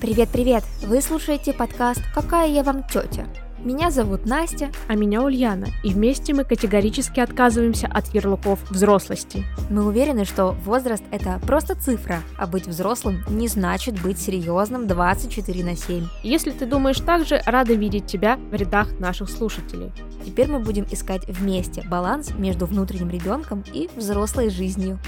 Привет-привет! Вы слушаете подкаст «Какая я вам тетя?». Меня зовут Настя. А меня Ульяна. И вместе мы категорически отказываемся от ярлыков взрослости. Мы уверены, что возраст – это просто цифра, а быть взрослым не значит быть серьезным 24 на 7. Если ты думаешь так же, рада видеть тебя в рядах наших слушателей. Теперь мы будем искать вместе баланс между внутренним ребенком и взрослой жизнью.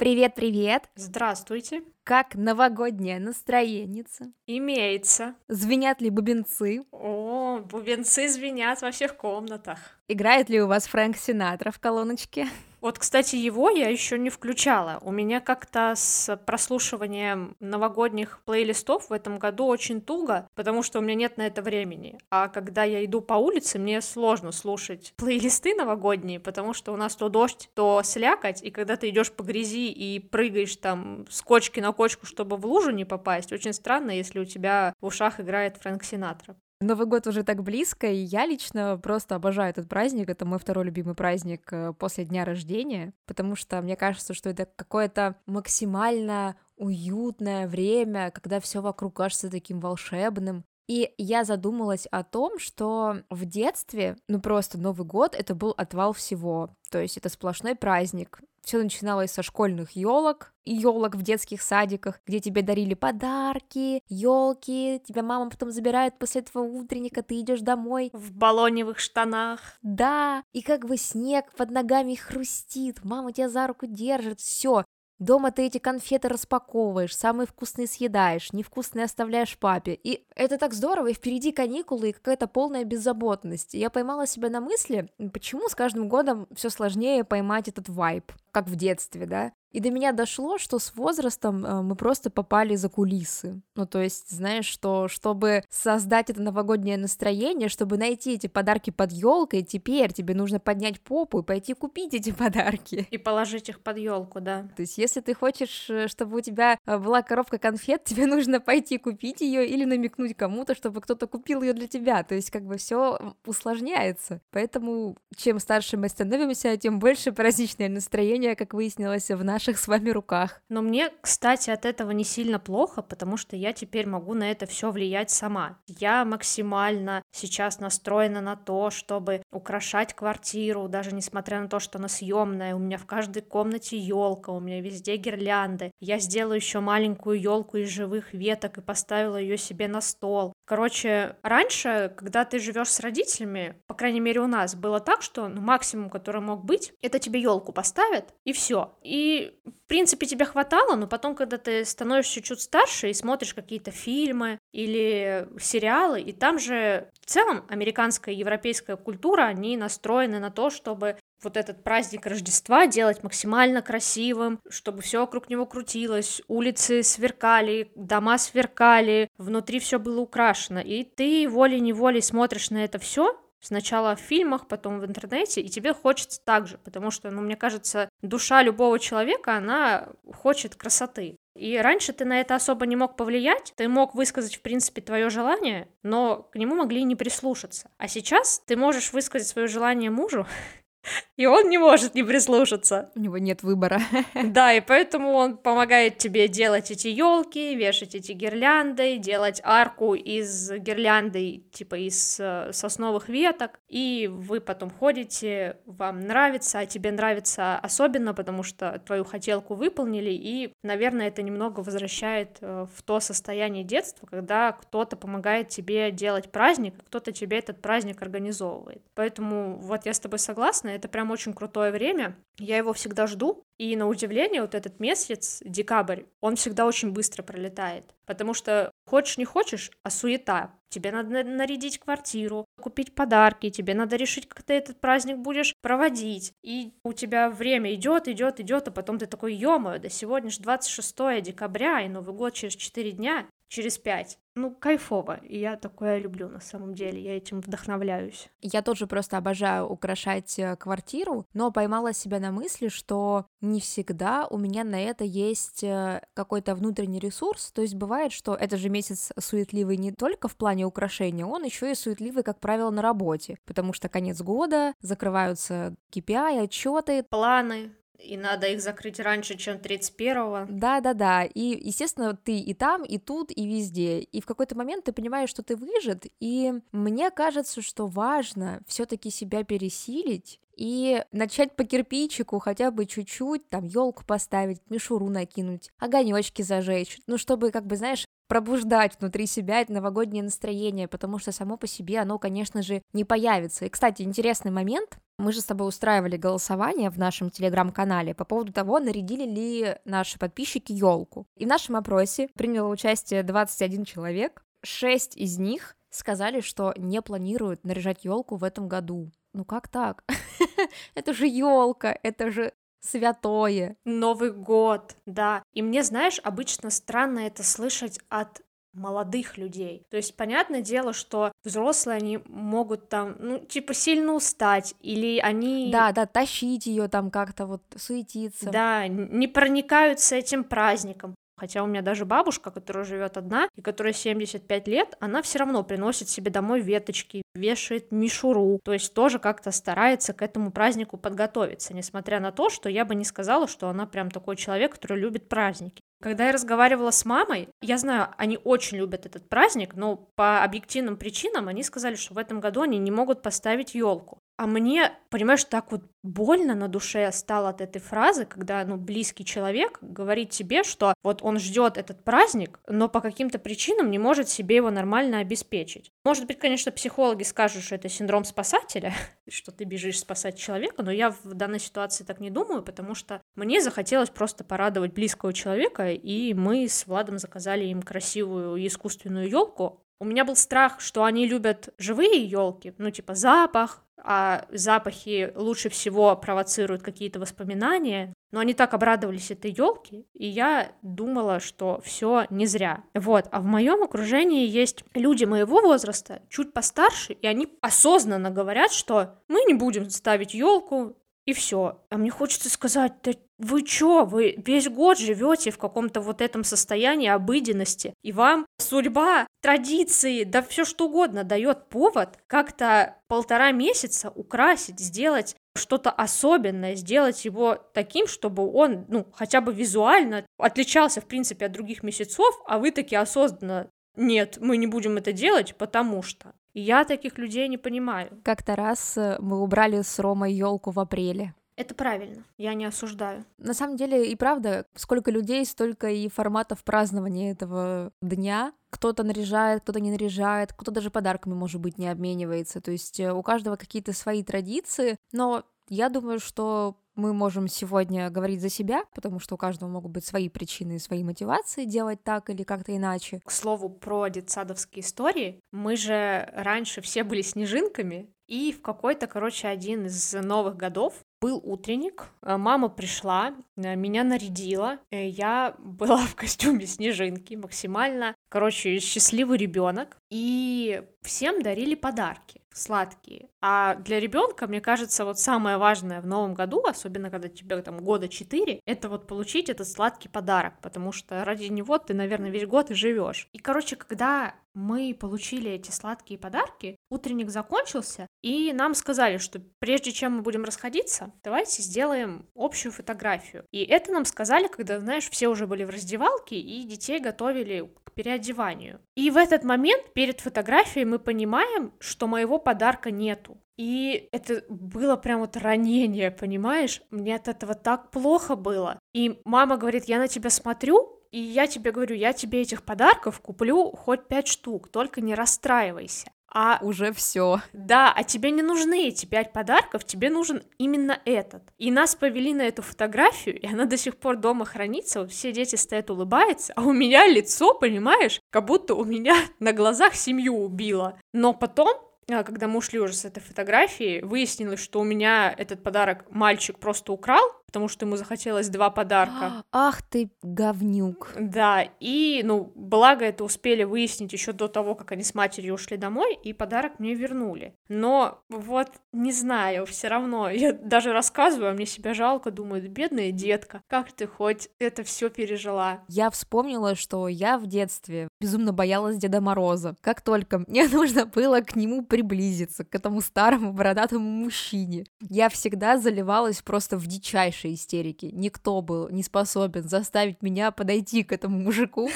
Привет-привет! Здравствуйте! Как новогодняя настроенница? Имеется. Звенят ли бубенцы? О, бубенцы звенят во всех комнатах. Играет ли у вас Фрэнк Синатра в колоночке? Вот, кстати, его я еще не включала. У меня как-то с прослушиванием новогодних плейлистов в этом году очень туго, потому что у меня нет на это времени. А когда я иду по улице, мне сложно слушать плейлисты новогодние, потому что у нас то дождь, то слякоть, и когда ты идешь по грязи и прыгаешь там с кочки на кочку, чтобы в лужу не попасть, очень странно, если у тебя в ушах играет Фрэнк Синатра. Новый год уже так близко, и я лично просто обожаю этот праздник. Это мой второй любимый праздник э, после дня рождения, потому что мне кажется, что это какое-то максимально уютное время, когда все вокруг кажется таким волшебным. И я задумалась о том, что в детстве, ну просто Новый год это был отвал всего. То есть это сплошной праздник. Все начиналось со школьных елок и елок в детских садиках, где тебе дарили подарки, елки, тебя мама потом забирает после этого утренника, ты идешь домой. В баллоневых штанах. Да, и как бы снег под ногами хрустит, мама тебя за руку держит, все, Дома ты эти конфеты распаковываешь, самые вкусные съедаешь, невкусные оставляешь папе. И это так здорово, и впереди каникулы, и какая-то полная беззаботность. я поймала себя на мысли, почему с каждым годом все сложнее поймать этот вайб, как в детстве, да? И до меня дошло, что с возрастом э, мы просто попали за кулисы. Ну, то есть, знаешь, что чтобы создать это новогоднее настроение, чтобы найти эти подарки под елкой, теперь тебе нужно поднять попу и пойти купить эти подарки. И положить их под елку, да. То есть, если ты хочешь, э, чтобы у тебя э, была коробка конфет, тебе нужно пойти купить ее или намекнуть кому-то, чтобы кто-то купил ее для тебя. То есть, как бы все усложняется. Поэтому, чем старше мы становимся, тем больше праздничное настроение, как выяснилось в наших с вами руках. Но мне, кстати, от этого не сильно плохо, потому что я теперь могу на это все влиять сама. Я максимально сейчас настроена на то, чтобы украшать квартиру, даже несмотря на то, что она съемная. У меня в каждой комнате елка, у меня везде гирлянды. Я сделаю еще маленькую елку из живых веток и поставила ее себе на стол. Короче, раньше, когда ты живешь с родителями, по крайней мере у нас, было так, что ну, максимум, который мог быть, это тебе елку поставят и все. И в принципе, тебе хватало, но потом, когда ты становишься чуть старше и смотришь какие-то фильмы или сериалы, и там же в целом американская и европейская культура, они настроены на то, чтобы вот этот праздник Рождества делать максимально красивым, чтобы все вокруг него крутилось, улицы сверкали, дома сверкали, внутри все было украшено. И ты волей-неволей смотришь на это все, Сначала в фильмах, потом в интернете, и тебе хочется так же, потому что, ну, мне кажется, душа любого человека, она хочет красоты. И раньше ты на это особо не мог повлиять, ты мог высказать, в принципе, твое желание, но к нему могли не прислушаться. А сейчас ты можешь высказать свое желание мужу, И он не может не прислушаться. У него нет выбора. Да, и поэтому он помогает тебе делать эти елки, вешать эти гирлянды, делать арку из гирлянды, типа из э, сосновых веток. И вы потом ходите, вам нравится, а тебе нравится особенно, потому что твою хотелку выполнили, и, наверное, это немного возвращает э, в то состояние детства, когда кто-то помогает тебе делать праздник, кто-то тебе этот праздник организовывает. Поэтому вот я с тобой согласна, это прям очень крутое время. Я его всегда жду, и на удивление вот этот месяц, декабрь, он всегда очень быстро пролетает, потому что хочешь не хочешь, а суета. Тебе надо нарядить квартиру, купить подарки, тебе надо решить, как ты этот праздник будешь проводить. И у тебя время идет, идет, идет, а потом ты такой, ё да сегодня же 26 декабря, и Новый год через 4 дня, через 5. Ну, кайфово. И я такое люблю на самом деле, я этим вдохновляюсь. Я тоже просто обожаю украшать э, квартиру, но поймала себя на мысли, что не всегда у меня на это есть э, какой-то внутренний ресурс. То есть бывает, что это же месяц суетливый не только в плане украшения, он еще и суетливый, как правило, на работе, потому что конец года, закрываются KPI, отчеты. Планы, и надо их закрыть раньше, чем 31-го. Да-да-да, и, естественно, ты и там, и тут, и везде. И в какой-то момент ты понимаешь, что ты выжат, и мне кажется, что важно все таки себя пересилить, и начать по кирпичику хотя бы чуть-чуть, там, елку поставить, мишуру накинуть, огонечки зажечь, ну, чтобы, как бы, знаешь, пробуждать внутри себя это новогоднее настроение, потому что само по себе оно, конечно же, не появится. И, кстати, интересный момент. Мы же с тобой устраивали голосование в нашем телеграм-канале по поводу того, нарядили ли наши подписчики елку. И в нашем опросе приняло участие 21 человек. Шесть из них сказали, что не планируют наряжать елку в этом году. Ну как так? это же елка, это же святое. Новый год, да. И мне, знаешь, обычно странно это слышать от молодых людей. То есть, понятное дело, что взрослые, они могут там, ну, типа, сильно устать, или они... Да, да, тащить ее там как-то вот, суетиться. Да, не проникаются этим праздником. Хотя у меня даже бабушка, которая живет одна и которая 75 лет, она все равно приносит себе домой веточки, вешает мишуру, то есть тоже как-то старается к этому празднику подготовиться, несмотря на то, что я бы не сказала, что она прям такой человек, который любит праздники. Когда я разговаривала с мамой, я знаю, они очень любят этот праздник, но по объективным причинам они сказали, что в этом году они не могут поставить елку. А мне, понимаешь, так вот больно на душе стало от этой фразы, когда, ну, близкий человек говорит тебе, что вот он ждет этот праздник, но по каким-то причинам не может себе его нормально обеспечить. Может быть, конечно, психологи скажут, что это синдром спасателя, что ты бежишь спасать человека, но я в данной ситуации так не думаю, потому что мне захотелось просто порадовать близкого человека, и мы с Владом заказали им красивую искусственную елку, у меня был страх, что они любят живые елки, ну типа запах, а запахи лучше всего провоцируют какие-то воспоминания. Но они так обрадовались этой елке, и я думала, что все не зря. Вот, а в моем окружении есть люди моего возраста, чуть постарше, и они осознанно говорят, что мы не будем ставить елку, и все. А мне хочется сказать, да вы чё, вы весь год живете в каком-то вот этом состоянии обыденности, и вам судьба, традиции, да все что угодно дает повод как-то полтора месяца украсить, сделать что-то особенное, сделать его таким, чтобы он, ну, хотя бы визуально отличался, в принципе, от других месяцев, а вы таки осознанно нет, мы не будем это делать, потому что. Я таких людей не понимаю. Как-то раз э, мы убрали с Ромой елку в апреле. Это правильно, я не осуждаю. На самом деле и правда, сколько людей, столько и форматов празднования этого дня. Кто-то наряжает, кто-то не наряжает, кто-то даже подарками, может быть, не обменивается. То есть э, у каждого какие-то свои традиции, но я думаю, что мы можем сегодня говорить за себя, потому что у каждого могут быть свои причины и свои мотивации делать так или как-то иначе. К слову про детсадовские истории, мы же раньше все были снежинками, и в какой-то, короче, один из новых годов был утренник, э, мама пришла, э, меня нарядила, э, я была в костюме снежинки максимально, короче, счастливый ребенок, и всем дарили подарки сладкие. А для ребенка, мне кажется, вот самое важное в новом году, особенно когда тебе там года 4, это вот получить этот сладкий подарок, потому что ради него ты, наверное, весь год и живешь. И, короче, когда мы получили эти сладкие подарки, утренник закончился, и нам сказали, что прежде чем мы будем расходиться, давайте сделаем общую фотографию. И это нам сказали, когда, знаешь, все уже были в раздевалке, и детей готовили к переодеванию. И в этот момент перед фотографией мы понимаем, что моего подарка нету. И это было прям вот ранение, понимаешь? Мне от этого так плохо было. И мама говорит, я на тебя смотрю, и я тебе говорю, я тебе этих подарков куплю хоть пять штук, только не расстраивайся. А уже все. Да, а тебе не нужны эти пять подарков, тебе нужен именно этот. И нас повели на эту фотографию, и она до сих пор дома хранится, вот все дети стоят, улыбаются, а у меня лицо, понимаешь, как будто у меня на глазах семью убило. Но потом а, когда мы ушли уже с этой фотографии, выяснилось, что у меня этот подарок мальчик просто украл, потому что ему захотелось два подарка. Ах ты говнюк. Да, и, ну, благо это успели выяснить еще до того, как они с матерью ушли домой, и подарок мне вернули. Но вот, не знаю, все равно, я даже рассказываю, а мне себя жалко, думаю, бедная детка, как ты хоть это все пережила? Я вспомнила, что я в детстве безумно боялась Деда Мороза. Как только мне нужно было к нему приблизиться, к этому старому бородатому мужчине, я всегда заливалась просто в дичайшей истерике. Никто был не способен заставить меня подойти к этому мужику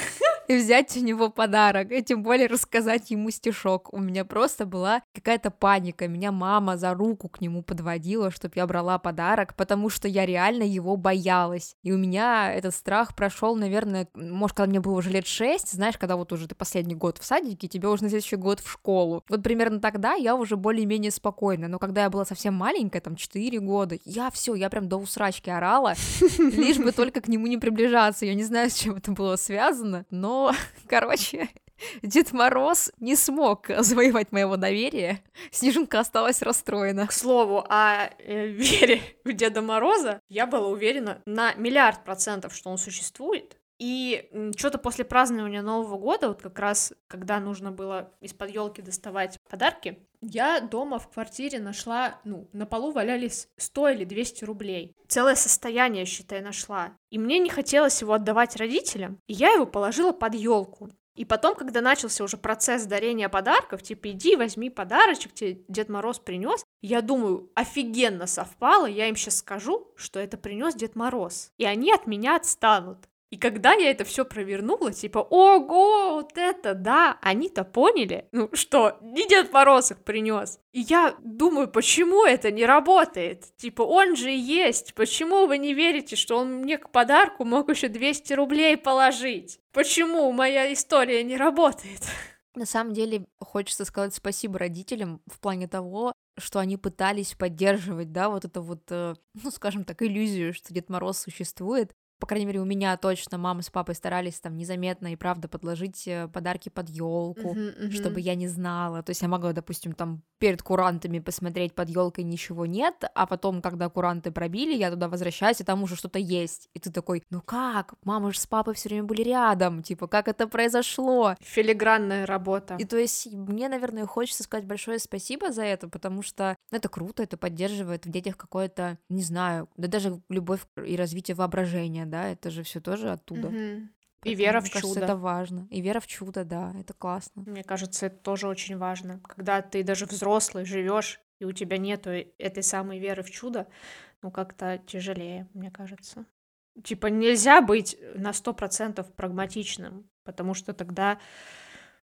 и взять у него подарок, и тем более рассказать ему стишок. У меня просто была какая-то паника. Меня мама за руку к нему подводила, чтобы я брала подарок, потому что я реально его боялась. И у меня этот страх прошел, наверное, может, когда мне было уже лет шесть, знаешь, когда вот уже ты последний год в садике, тебе уже на следующий год в школу. Вот примерно тогда я уже более-менее спокойна. Но когда я была совсем маленькая, там 4 года, я все, я прям до усрачки орала, лишь бы только к нему не приближаться. Я не знаю, с чем это было связано, но короче, Дед Мороз не смог завоевать моего доверия. Снежинка осталась расстроена. К слову, о э, вере в Деда Мороза я была уверена на миллиард процентов, что он существует. И что-то после празднования Нового года, вот как раз, когда нужно было из-под елки доставать подарки, я дома в квартире нашла, ну, на полу валялись 100 или 200 рублей. Целое состояние, считай, нашла. И мне не хотелось его отдавать родителям, и я его положила под елку. И потом, когда начался уже процесс дарения подарков, типа, иди, возьми подарочек, тебе Дед Мороз принес, я думаю, офигенно совпало, я им сейчас скажу, что это принес Дед Мороз. И они от меня отстанут. И когда я это все провернула, типа, ого, вот это, да, они-то поняли, ну что, не Дед Мороз их принес. И я думаю, почему это не работает? Типа, он же есть, почему вы не верите, что он мне к подарку мог еще 200 рублей положить? Почему моя история не работает? На самом деле, хочется сказать спасибо родителям в плане того, что они пытались поддерживать, да, вот это вот, э, ну, скажем так, иллюзию, что Дед Мороз существует, по крайней мере, у меня точно мама с папой старались там незаметно и правда подложить э, подарки под елку, uh-huh, uh-huh. чтобы я не знала. То есть я могла, допустим, там перед курантами посмотреть под елкой ничего нет, а потом, когда куранты пробили, я туда возвращаюсь, и там уже что-то есть. И ты такой, ну как? Мама же с папой все время были рядом, типа, как это произошло? Филигранная работа. И то есть мне, наверное, хочется сказать большое спасибо за это, потому что это круто, это поддерживает в детях какое-то, не знаю, да даже любовь и развитие воображения, да, это же все тоже оттуда. Угу. И вера в кажется, чудо. это важно. И вера в чудо, да, это классно. Мне кажется, это тоже очень важно. Когда ты даже взрослый живешь, и у тебя нету этой самой веры в чудо, ну как-то тяжелее, мне кажется. Типа нельзя быть на сто процентов прагматичным, потому что тогда,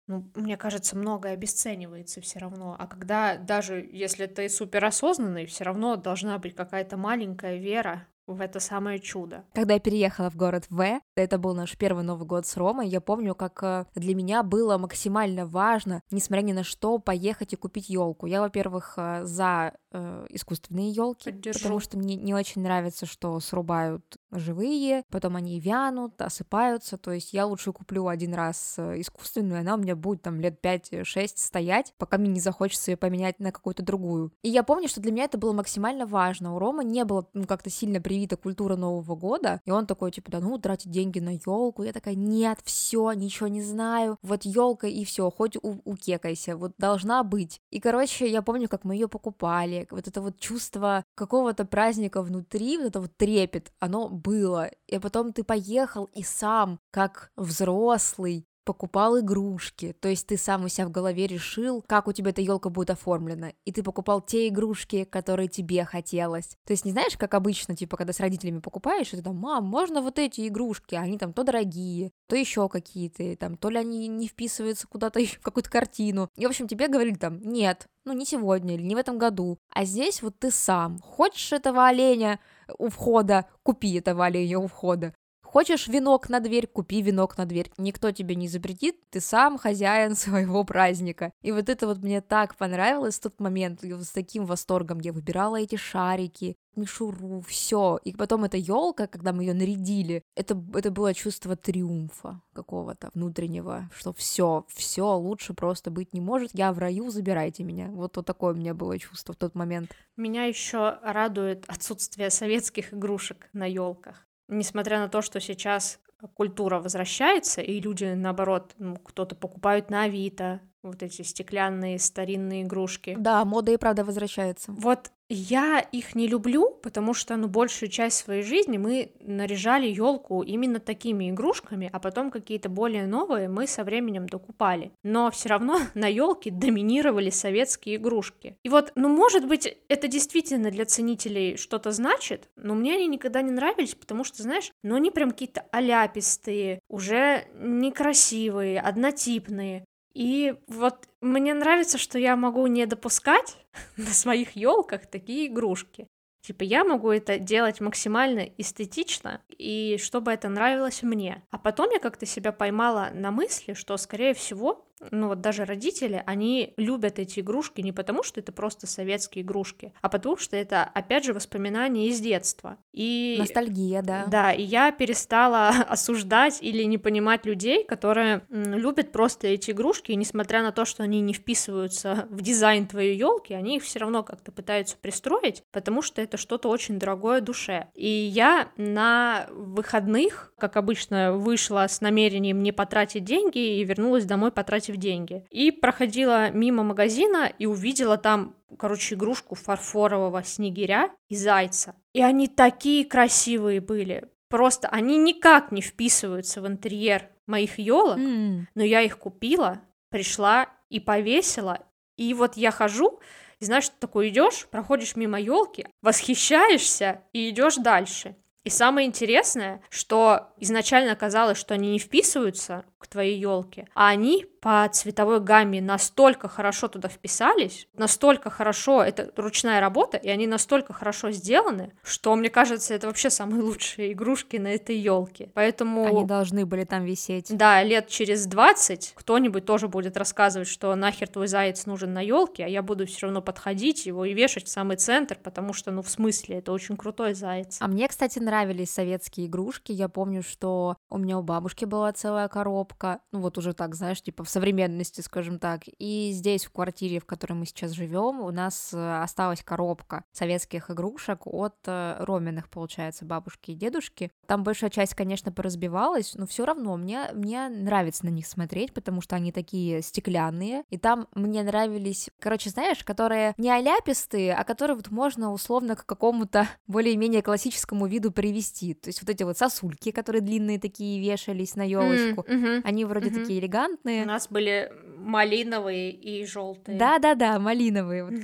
ну, мне кажется, многое обесценивается все равно. А когда даже если ты суперосознанный, все равно должна быть какая-то маленькая вера в это самое чудо. Когда я переехала в город В, это был наш первый Новый год с Ромой, я помню, как э, для меня было максимально важно, несмотря ни на что, поехать и купить елку. Я, во-первых, э, за э, искусственные елки, потому что мне не очень нравится, что срубают живые, потом они вянут, осыпаются, то есть я лучше куплю один раз э, искусственную, она у меня будет там лет 5-6 стоять, пока мне не захочется ее поменять на какую-то другую. И я помню, что для меня это было максимально важно. У Ромы не было ну, как-то сильно привита культура Нового года, и он такой, типа, да ну, тратить деньги на елку. Я такая, нет, все, ничего не знаю, вот елка и все, хоть у укекайся, вот должна быть. И, короче, я помню, как мы ее покупали, вот это вот чувство какого-то праздника внутри, вот это вот трепет, оно было. И потом ты поехал и сам, как взрослый, покупал игрушки, то есть ты сам у себя в голове решил, как у тебя эта елка будет оформлена, и ты покупал те игрушки, которые тебе хотелось. То есть не знаешь, как обычно, типа, когда с родителями покупаешь, ты там, мам, можно вот эти игрушки, они там то дорогие, то еще какие-то, там, то ли они не вписываются куда-то в какую-то картину. И, в общем, тебе говорили там, нет, ну не сегодня или не в этом году, а здесь вот ты сам. Хочешь этого оленя у входа, купи этого оленя у входа Хочешь венок на дверь, купи венок на дверь. Никто тебе не запретит, ты сам хозяин своего праздника. И вот это вот мне так понравилось в тот момент, с таким восторгом я выбирала эти шарики, мишуру, все. И потом эта елка, когда мы ее нарядили, это, это было чувство триумфа какого-то внутреннего, что все, все лучше просто быть не может. Я в раю, забирайте меня. Вот, вот такое у меня было чувство в тот момент. Меня еще радует отсутствие советских игрушек на елках. Несмотря на то, что сейчас культура возвращается, и люди, наоборот, ну, кто-то покупают на Авито, вот эти стеклянные старинные игрушки. Да, мода и правда возвращается. Вот я их не люблю, потому что, ну, большую часть своей жизни мы наряжали елку именно такими игрушками, а потом какие-то более новые мы со временем докупали. Но все равно на елке доминировали советские игрушки. И вот, ну, может быть, это действительно для ценителей что-то значит, но мне они никогда не нравились, потому что, знаешь, ну, они прям какие-то аляпистые, уже некрасивые, однотипные. И вот мне нравится, что я могу не допускать на своих елках такие игрушки. Типа я могу это делать максимально эстетично, и чтобы это нравилось мне. А потом я как-то себя поймала на мысли, что, скорее всего, ну вот даже родители, они любят эти игрушки не потому, что это просто советские игрушки, а потому что это, опять же, воспоминания из детства. И... Ностальгия, да. Да, и я перестала осуждать или не понимать людей, которые любят просто эти игрушки, и несмотря на то, что они не вписываются в дизайн твоей елки, они их все равно как-то пытаются пристроить, потому что это что-то очень дорогое душе. И я на выходных, как обычно, вышла с намерением не потратить деньги и вернулась домой потратить в деньги. И проходила мимо магазина и увидела там, короче, игрушку фарфорового снегиря и зайца. И они такие красивые были. Просто они никак не вписываются в интерьер моих елок, mm. но я их купила, пришла и повесила. И вот я хожу, и знаешь, ты такой идешь, проходишь мимо елки, восхищаешься и идешь дальше. И самое интересное, что изначально казалось, что они не вписываются к твоей елке, а они по цветовой гамме настолько хорошо туда вписались, настолько хорошо, это ручная работа, и они настолько хорошо сделаны, что, мне кажется, это вообще самые лучшие игрушки на этой елке. Поэтому... Они должны были там висеть. Да, лет через 20 кто-нибудь тоже будет рассказывать, что нахер твой заяц нужен на елке, а я буду все равно подходить его и вешать в самый центр, потому что, ну, в смысле, это очень крутой заяц. А мне, кстати, нравились советские игрушки. Я помню, что у меня у бабушки была целая коробка, ну, вот уже так, знаешь, типа в современности, скажем так. И здесь, в квартире, в которой мы сейчас живем, у нас э, осталась коробка советских игрушек от э, Роминых, получается, бабушки и дедушки. Там большая часть, конечно, поразбивалась, но все равно мне, мне нравится на них смотреть, потому что они такие стеклянные. И там мне нравились, короче, знаешь, которые не аляпистые, а которые вот можно условно к какому-то более-менее классическому виду привести. То есть вот эти вот сосульки, которые длинные такие вешались на елочку, mm-hmm. они вроде mm-hmm. такие элегантные. У нас были малиновые и желтые. Да-да-да, малиновые. Вот.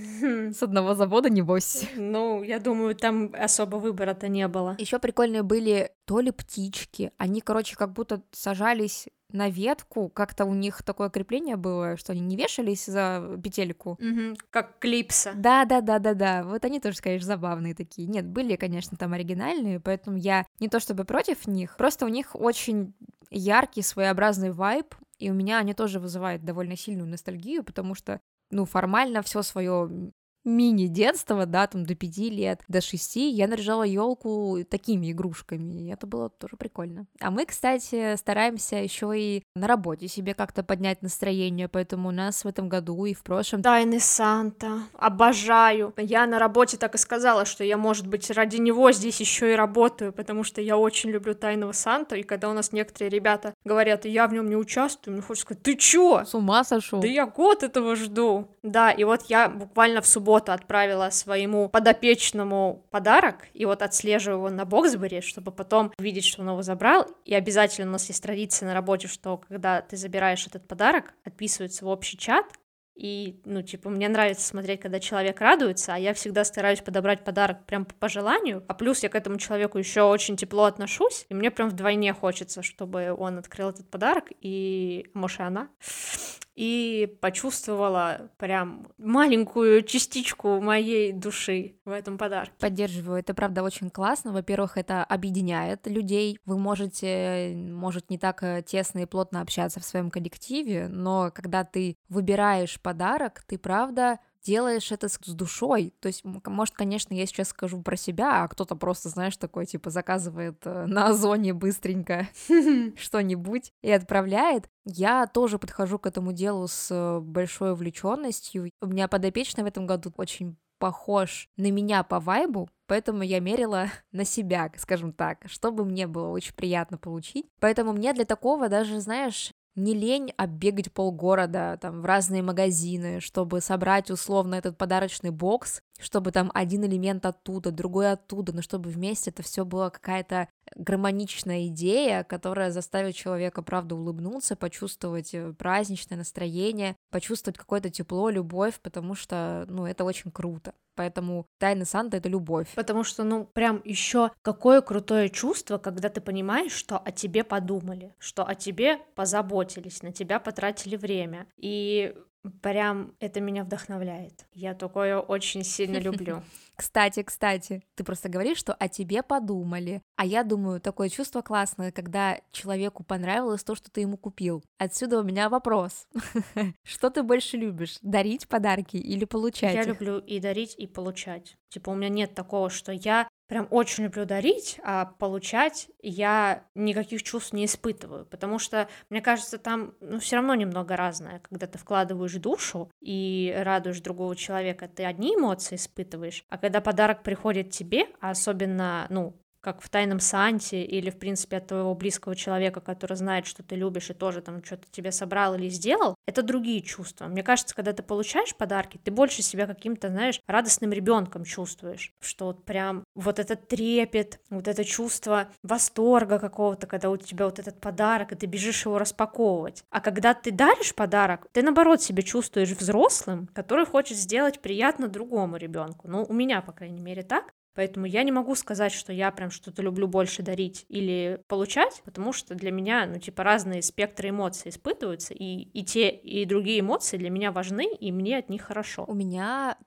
С одного завода, небось. Ну, я думаю, там особо выбора-то не было. Еще прикольные были то ли птички. Они, короче, как будто сажались на ветку, как-то у них такое крепление было, что они не вешались за петельку. Угу, как клипса. Да, да, да, да, да. Вот они тоже, конечно, забавные такие. Нет, были, конечно, там оригинальные, поэтому я не то чтобы против них, просто у них очень яркий, своеобразный вайб, и у меня они тоже вызывают довольно сильную ностальгию, потому что ну, формально все свое мини-детства, да, там до пяти лет, до шести, я наряжала елку такими игрушками, и это было тоже прикольно. А мы, кстати, стараемся еще и на работе себе как-то поднять настроение, поэтому у нас в этом году и в прошлом... Тайны Санта, обожаю. Я на работе так и сказала, что я, может быть, ради него здесь еще и работаю, потому что я очень люблю Тайного Санта, и когда у нас некоторые ребята говорят, я в нем не участвую, мне хочется сказать, ты чё? С ума сошел? Да я год этого жду. Да, и вот я буквально в субботу субботу отправила своему подопечному подарок, и вот отслеживаю его на Боксбери, чтобы потом видеть, что он его забрал, и обязательно у нас есть традиция на работе, что когда ты забираешь этот подарок, отписывается в общий чат, и, ну, типа, мне нравится смотреть, когда человек радуется, а я всегда стараюсь подобрать подарок прям по пожеланию, а плюс я к этому человеку еще очень тепло отношусь, и мне прям вдвойне хочется, чтобы он открыл этот подарок, и, может, и она, и почувствовала прям маленькую частичку моей души в этом подарке. Поддерживаю, это правда очень классно. Во-первых, это объединяет людей. Вы можете, может, не так э, тесно и плотно общаться в своем коллективе, но когда ты выбираешь подарок, ты правда делаешь это с душой. То есть, может, конечно, я сейчас скажу про себя, а кто-то просто, знаешь, такой, типа, заказывает э, на Озоне быстренько что-нибудь и отправляет. Я тоже подхожу к этому делу с э, большой увлеченностью. У меня подопечный в этом году очень похож на меня по вайбу, поэтому я мерила на себя, скажем так, чтобы мне было очень приятно получить. Поэтому мне для такого даже, знаешь, не лень оббегать полгорода там в разные магазины, чтобы собрать условно этот подарочный бокс, чтобы там один элемент оттуда, другой оттуда, но чтобы вместе это все было какая-то гармоничная идея, которая заставит человека, правда, улыбнуться, почувствовать э, праздничное настроение, почувствовать какое-то тепло, любовь, потому что, ну, это очень круто. Поэтому тайна Санта это любовь. Потому что, ну, прям еще какое крутое чувство, когда ты понимаешь, что о тебе подумали, что о тебе позаботились, на тебя потратили время. И Прям это меня вдохновляет. Я такое очень сильно люблю. Кстати, кстати, ты просто говоришь, что о тебе подумали. А я думаю, такое чувство классное, когда человеку понравилось то, что ты ему купил. Отсюда у меня вопрос. Что ты больше любишь, дарить подарки или получать Я люблю и дарить, и получать. Типа у меня нет такого, что я прям очень люблю дарить, а получать я никаких чувств не испытываю, потому что, мне кажется, там ну, все равно немного разное, когда ты вкладываешь душу и радуешь другого человека, ты одни эмоции испытываешь, а когда подарок приходит тебе, а особенно, ну, как в «Тайном Санте» или, в принципе, от твоего близкого человека, который знает, что ты любишь и тоже там что-то тебе собрал или сделал, это другие чувства. Мне кажется, когда ты получаешь подарки, ты больше себя каким-то, знаешь, радостным ребенком чувствуешь, что вот прям вот этот трепет, вот это чувство восторга какого-то, когда у тебя вот этот подарок, и ты бежишь его распаковывать. А когда ты даришь подарок, ты, наоборот, себя чувствуешь взрослым, который хочет сделать приятно другому ребенку. Ну, у меня, по крайней мере, так. Поэтому я не могу сказать, что я прям что-то люблю больше дарить или получать, потому что для меня, ну, типа, разные спектры эмоций испытываются, и, и те, и другие эмоции для меня важны, и мне от них хорошо. У меня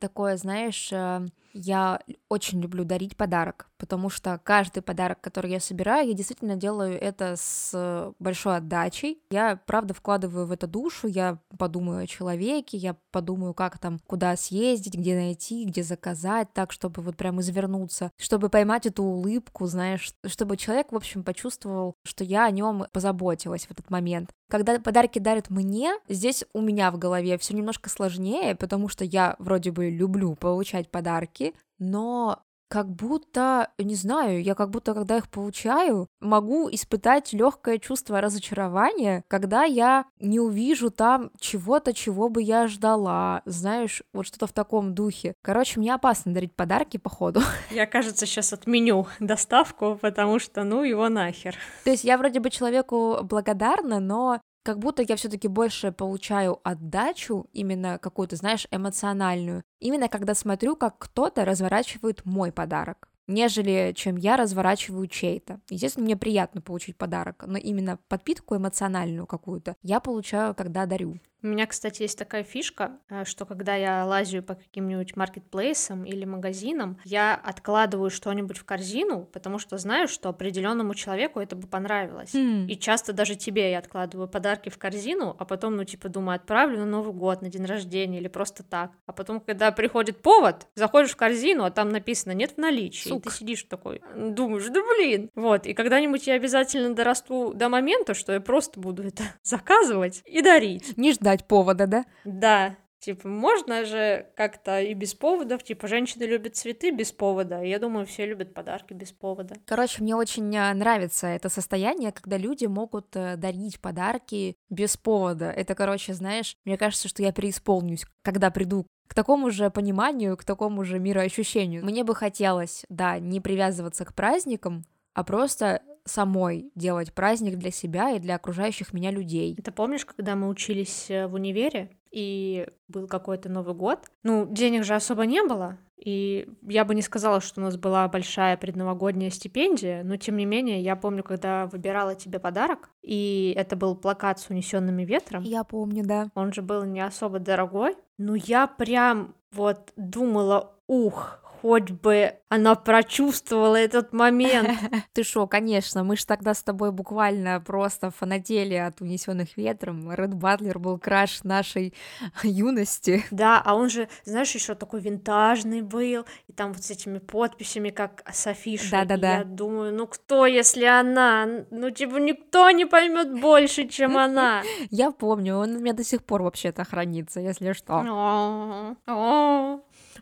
такое, знаешь, э, я очень люблю дарить подарок, потому что каждый подарок, который я собираю, я действительно делаю это с большой отдачей. Я, правда, вкладываю в это душу, я подумаю о человеке, я подумаю, как там, куда съездить, где найти, где заказать, так, чтобы вот прям извернуться, чтобы поймать эту улыбку, знаешь, чтобы человек, в общем, почувствовал, что я о нем позаботилась в этот момент. Когда подарки дарят мне, здесь у меня в голове все немножко сложнее, потому что я вроде бы люблю получать подарки, но как будто, не знаю, я как будто, когда их получаю, могу испытать легкое чувство разочарования, когда я не увижу там чего-то, чего бы я ждала, знаешь, вот что-то в таком духе. Короче, мне опасно дарить подарки, походу. Я, кажется, сейчас отменю доставку, потому что, ну, его нахер. То есть я вроде бы человеку благодарна, но как будто я все-таки больше получаю отдачу, именно какую-то, знаешь, эмоциональную, именно когда смотрю, как кто-то разворачивает мой подарок нежели чем я разворачиваю чей-то. Естественно, мне приятно получить подарок, но именно подпитку эмоциональную какую-то я получаю, когда дарю. У меня, кстати, есть такая фишка, э, что когда я лазю по каким-нибудь маркетплейсам или магазинам, я откладываю что-нибудь в корзину, потому что знаю, что определенному человеку это бы понравилось. Mm. И часто даже тебе я откладываю подарки в корзину, а потом, ну, типа, думаю, отправлю на Новый год, на день рождения или просто так. А потом, когда приходит повод, заходишь в корзину, а там написано «нет в наличии». Сука. И ты сидишь такой, думаешь, да блин. Вот, и когда-нибудь я обязательно дорасту до момента, что я просто буду это заказывать и дарить. Не ждать ждать повода, да? Да, Типа, можно же как-то и без поводов. Типа, женщины любят цветы без повода. Я думаю, все любят подарки без повода. Короче, мне очень а, нравится это состояние, когда люди могут э, дарить подарки без повода. Это, короче, знаешь, мне кажется, что я преисполнюсь, когда приду к такому же пониманию, к такому же мироощущению. Мне бы хотелось, да, не привязываться к праздникам, а просто самой делать праздник для себя и для окружающих меня людей. Ты помнишь, когда мы учились э, в универе, и был какой-то Новый год? Ну, денег же особо не было, и я бы не сказала, что у нас была большая предновогодняя стипендия, но тем не менее, я помню, когда выбирала тебе подарок, и это был плакат с унесенными ветром. Я помню, да. Он же был не особо дорогой, но я прям вот думала, ух, хоть бы она прочувствовала этот момент. Ты шо, конечно, мы же тогда с тобой буквально просто фанатели от унесенных ветром. Ред Батлер был краш нашей юности. Да, а он же, знаешь, еще такой винтажный был, и там вот с этими подписями, как с афиши. Да-да-да. Я думаю, ну кто, если она? Ну, типа, никто не поймет больше, чем она. Я помню, он у меня до сих пор вообще-то хранится, если что.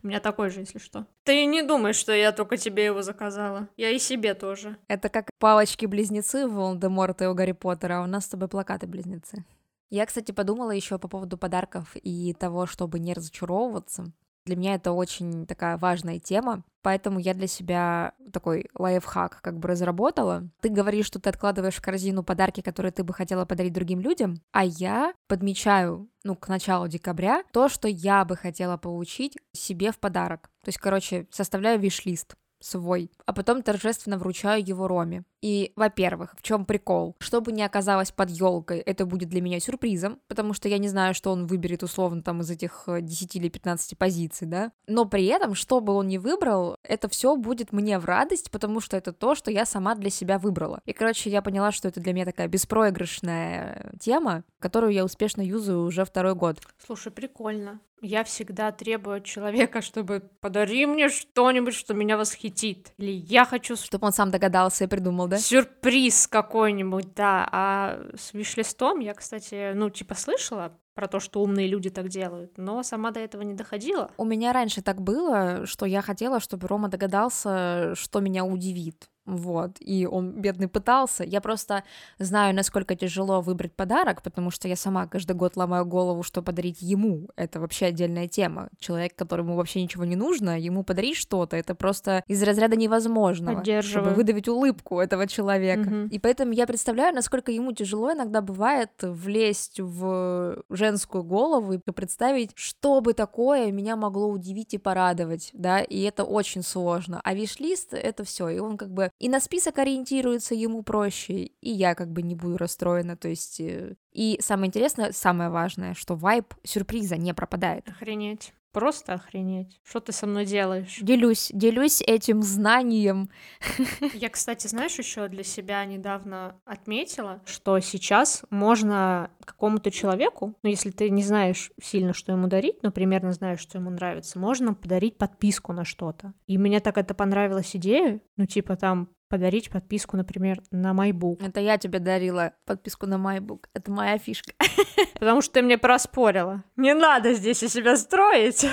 У меня такой же, если что. Ты не думай, что я только тебе его заказала. Я и себе тоже. Это как палочки-близнецы Волан-де-Морта и у Гарри Поттера, а у нас с тобой плакаты-близнецы. Я, кстати, подумала еще по поводу подарков и того, чтобы не разочаровываться. Для меня это очень такая важная тема, поэтому я для себя такой лайфхак как бы разработала. Ты говоришь, что ты откладываешь в корзину подарки, которые ты бы хотела подарить другим людям, а я подмечаю, ну, к началу декабря, то, что я бы хотела получить себе в подарок. То есть, короче, составляю виш-лист свой, а потом торжественно вручаю его Роме. И, во-первых, в чем прикол? Чтобы не оказалось под елкой, это будет для меня сюрпризом, потому что я не знаю, что он выберет условно там из этих 10 э, или 15 позиций, да. Но при этом, что бы он ни выбрал, это все будет мне в радость, потому что это то, что я сама для себя выбрала. И, короче, я поняла, что это для меня такая беспроигрышная тема, которую я успешно юзаю уже второй год. Слушай, прикольно. Я всегда требую от человека, чтобы подари мне что-нибудь, что меня восхитит. Или я хочу... Чтобы он сам догадался и придумал, да? Сюрприз какой-нибудь, да. А с виш-листом я, кстати, ну, типа, слышала про то, что умные люди так делают, но сама до этого не доходила. У меня раньше так было, что я хотела, чтобы Рома догадался, что меня удивит. Вот, и он, бедный, пытался. Я просто знаю, насколько тяжело выбрать подарок, потому что я сама каждый год ломаю голову, что подарить ему. Это вообще отдельная тема. Человек, которому вообще ничего не нужно, ему подарить что-то, это просто из разряда невозможного. Чтобы выдавить улыбку этого человека. Угу. И поэтому я представляю, насколько ему тяжело иногда бывает влезть в женскую голову и представить, что бы такое меня могло удивить и порадовать, да, и это очень сложно. А виш-лист — это все, и он как бы и на список ориентируется ему проще, и я как бы не буду расстроена, то есть... Э, и самое интересное, самое важное, что вайп сюрприза не пропадает. Охренеть. Просто охренеть. Что ты со мной делаешь? Делюсь, делюсь этим знанием. Я, кстати, знаешь, еще для себя недавно отметила, что сейчас можно какому-то человеку, ну, если ты не знаешь сильно, что ему дарить, но примерно знаешь, что ему нравится, можно подарить подписку на что-то. И мне так это понравилась идея, ну, типа там подарить подписку, например, на MyBook. Это я тебе дарила подписку на MyBook. Это моя фишка. Потому что ты мне проспорила. Не надо здесь из себя строить.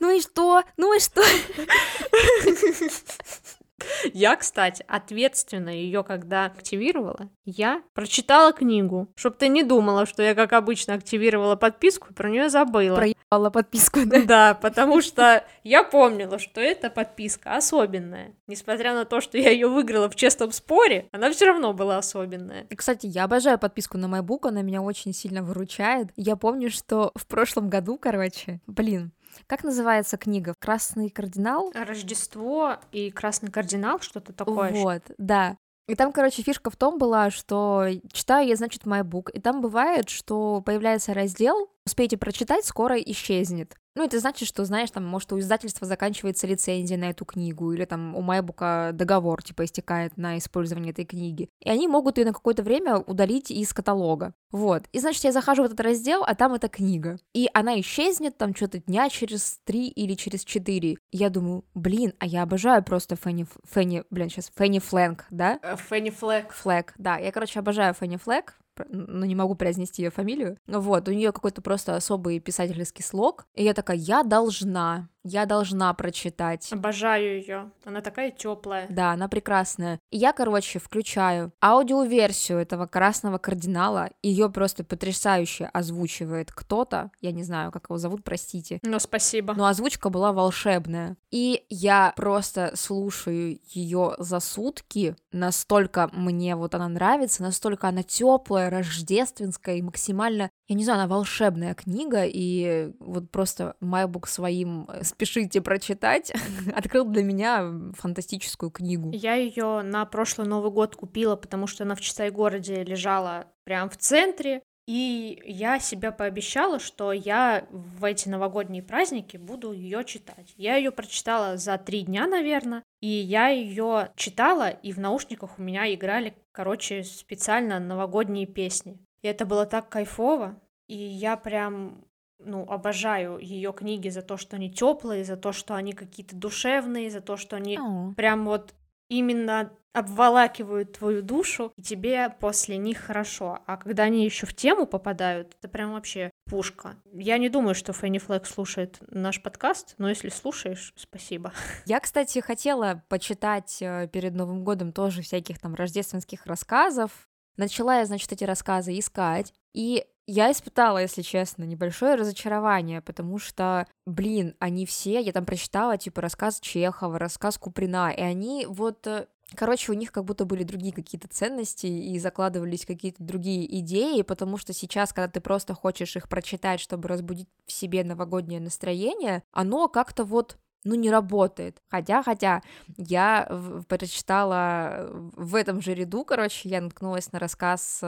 Ну и что? Ну и что? Я, кстати, ответственно ее когда активировала, я прочитала книгу, чтобы ты не думала, что я, как обычно, активировала подписку, про нее забыла. Проебала подписку, да? Да, потому что я помнила, что эта подписка особенная. Несмотря на то, что я ее выиграла в честном споре, она все равно была особенная. Кстати, я обожаю подписку на MyBook, она меня очень сильно выручает. Я помню, что в прошлом году, короче, блин, как называется книга? Красный кардинал? Рождество и Красный кардинал, что-то такое. Вот, да. И там, короче, фишка в том была, что читаю я, значит, MyBook, и там бывает, что появляется раздел, успейте прочитать, скоро исчезнет. Ну, это значит, что, знаешь, там, может, у издательства заканчивается лицензия на эту книгу, или там у Майбука договор, типа, истекает на использование этой книги. И они могут ее на какое-то время удалить из каталога. Вот. И, значит, я захожу в этот раздел, а там эта книга. И она исчезнет там что-то дня через три или через четыре. Я думаю, блин, а я обожаю просто Фенни... Фенни... Блин, сейчас Фенни Флэнк, да? Э, Фенни Флэк. Флэк, да. Я, короче, обожаю Фенни Флэк но не могу произнести ее фамилию. Вот, у нее какой-то просто особый писательский слог. И я такая, я должна я должна прочитать. Обожаю ее. Она такая теплая. Да, она прекрасная. И я, короче, включаю аудиоверсию этого красного кардинала. Ее просто потрясающе озвучивает кто-то. Я не знаю, как его зовут, простите. Но спасибо. Но озвучка была волшебная. И я просто слушаю ее за сутки. Настолько мне вот она нравится, настолько она теплая, рождественская и максимально я не знаю, она волшебная книга, и вот просто MyBook своим э, «спешите прочитать» открыл для меня фантастическую книгу. Я ее на прошлый Новый год купила, потому что она в Читай-городе лежала прям в центре, и я себя пообещала, что я в эти новогодние праздники буду ее читать. Я ее прочитала за три дня, наверное, и я ее читала, и в наушниках у меня играли, короче, специально новогодние песни. И это было так кайфово. И я прям ну, обожаю ее книги за то, что они теплые, за то, что они какие-то душевные, за то, что они oh. прям вот именно обволакивают твою душу, и тебе после них хорошо. А когда они еще в тему попадают, это прям вообще пушка. Я не думаю, что Фенни Флэк слушает наш подкаст, но если слушаешь, спасибо. Я, кстати, хотела почитать э, перед Новым годом тоже всяких там рождественских рассказов, Начала я, значит, эти рассказы искать, и я испытала, если честно, небольшое разочарование, потому что, блин, они все, я там прочитала, типа, рассказ Чехова, рассказ Куприна, и они вот э, Короче, у них как будто были другие какие-то ценности и закладывались какие-то другие идеи, потому что сейчас, когда ты просто хочешь их прочитать, чтобы разбудить в себе новогоднее настроение, оно как-то вот ну, не работает. Хотя, хотя, я прочитала в этом же ряду, короче, я наткнулась на рассказ